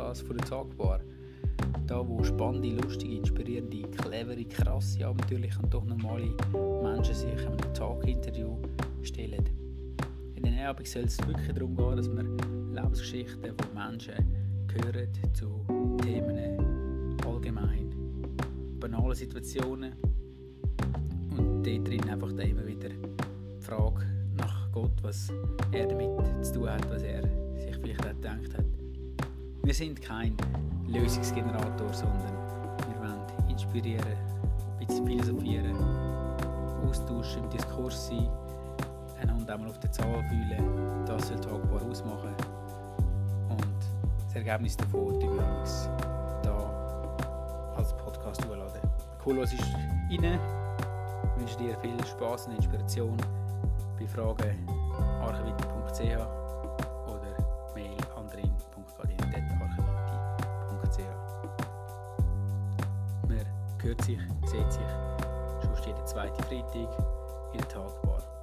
Podcast von der Talkbar. Da, wo spannende, lustige, inspirierende, clevere, krasse, abenteuerliche und doch normale Menschen sich einem Talk-Interview stellen. In den Abend soll es wirklich darum gehen, dass wir Lebensgeschichten von Menschen hören zu Themen allgemein, banalen Situationen und dort drin einfach immer wieder die Frage nach Gott, was er damit zu tun hat, was er sich vielleicht. Wir sind kein Lösungsgenerator, sondern wir wollen inspirieren, ein bisschen philosophieren, austauschen, im Diskurs sein, einander einmal auf der Zahl fühlen. Das soll Talkbar ausmachen. Und das Ergebnis davon tun wir uns hier als Podcast hochladen. Cool, was ist rein. Ich wünsche dir viel Spaß und Inspiration bei Fragen archiviti.ch hört sich, sieht sich. Schon jeden zweiten Freitag in der Tagbar.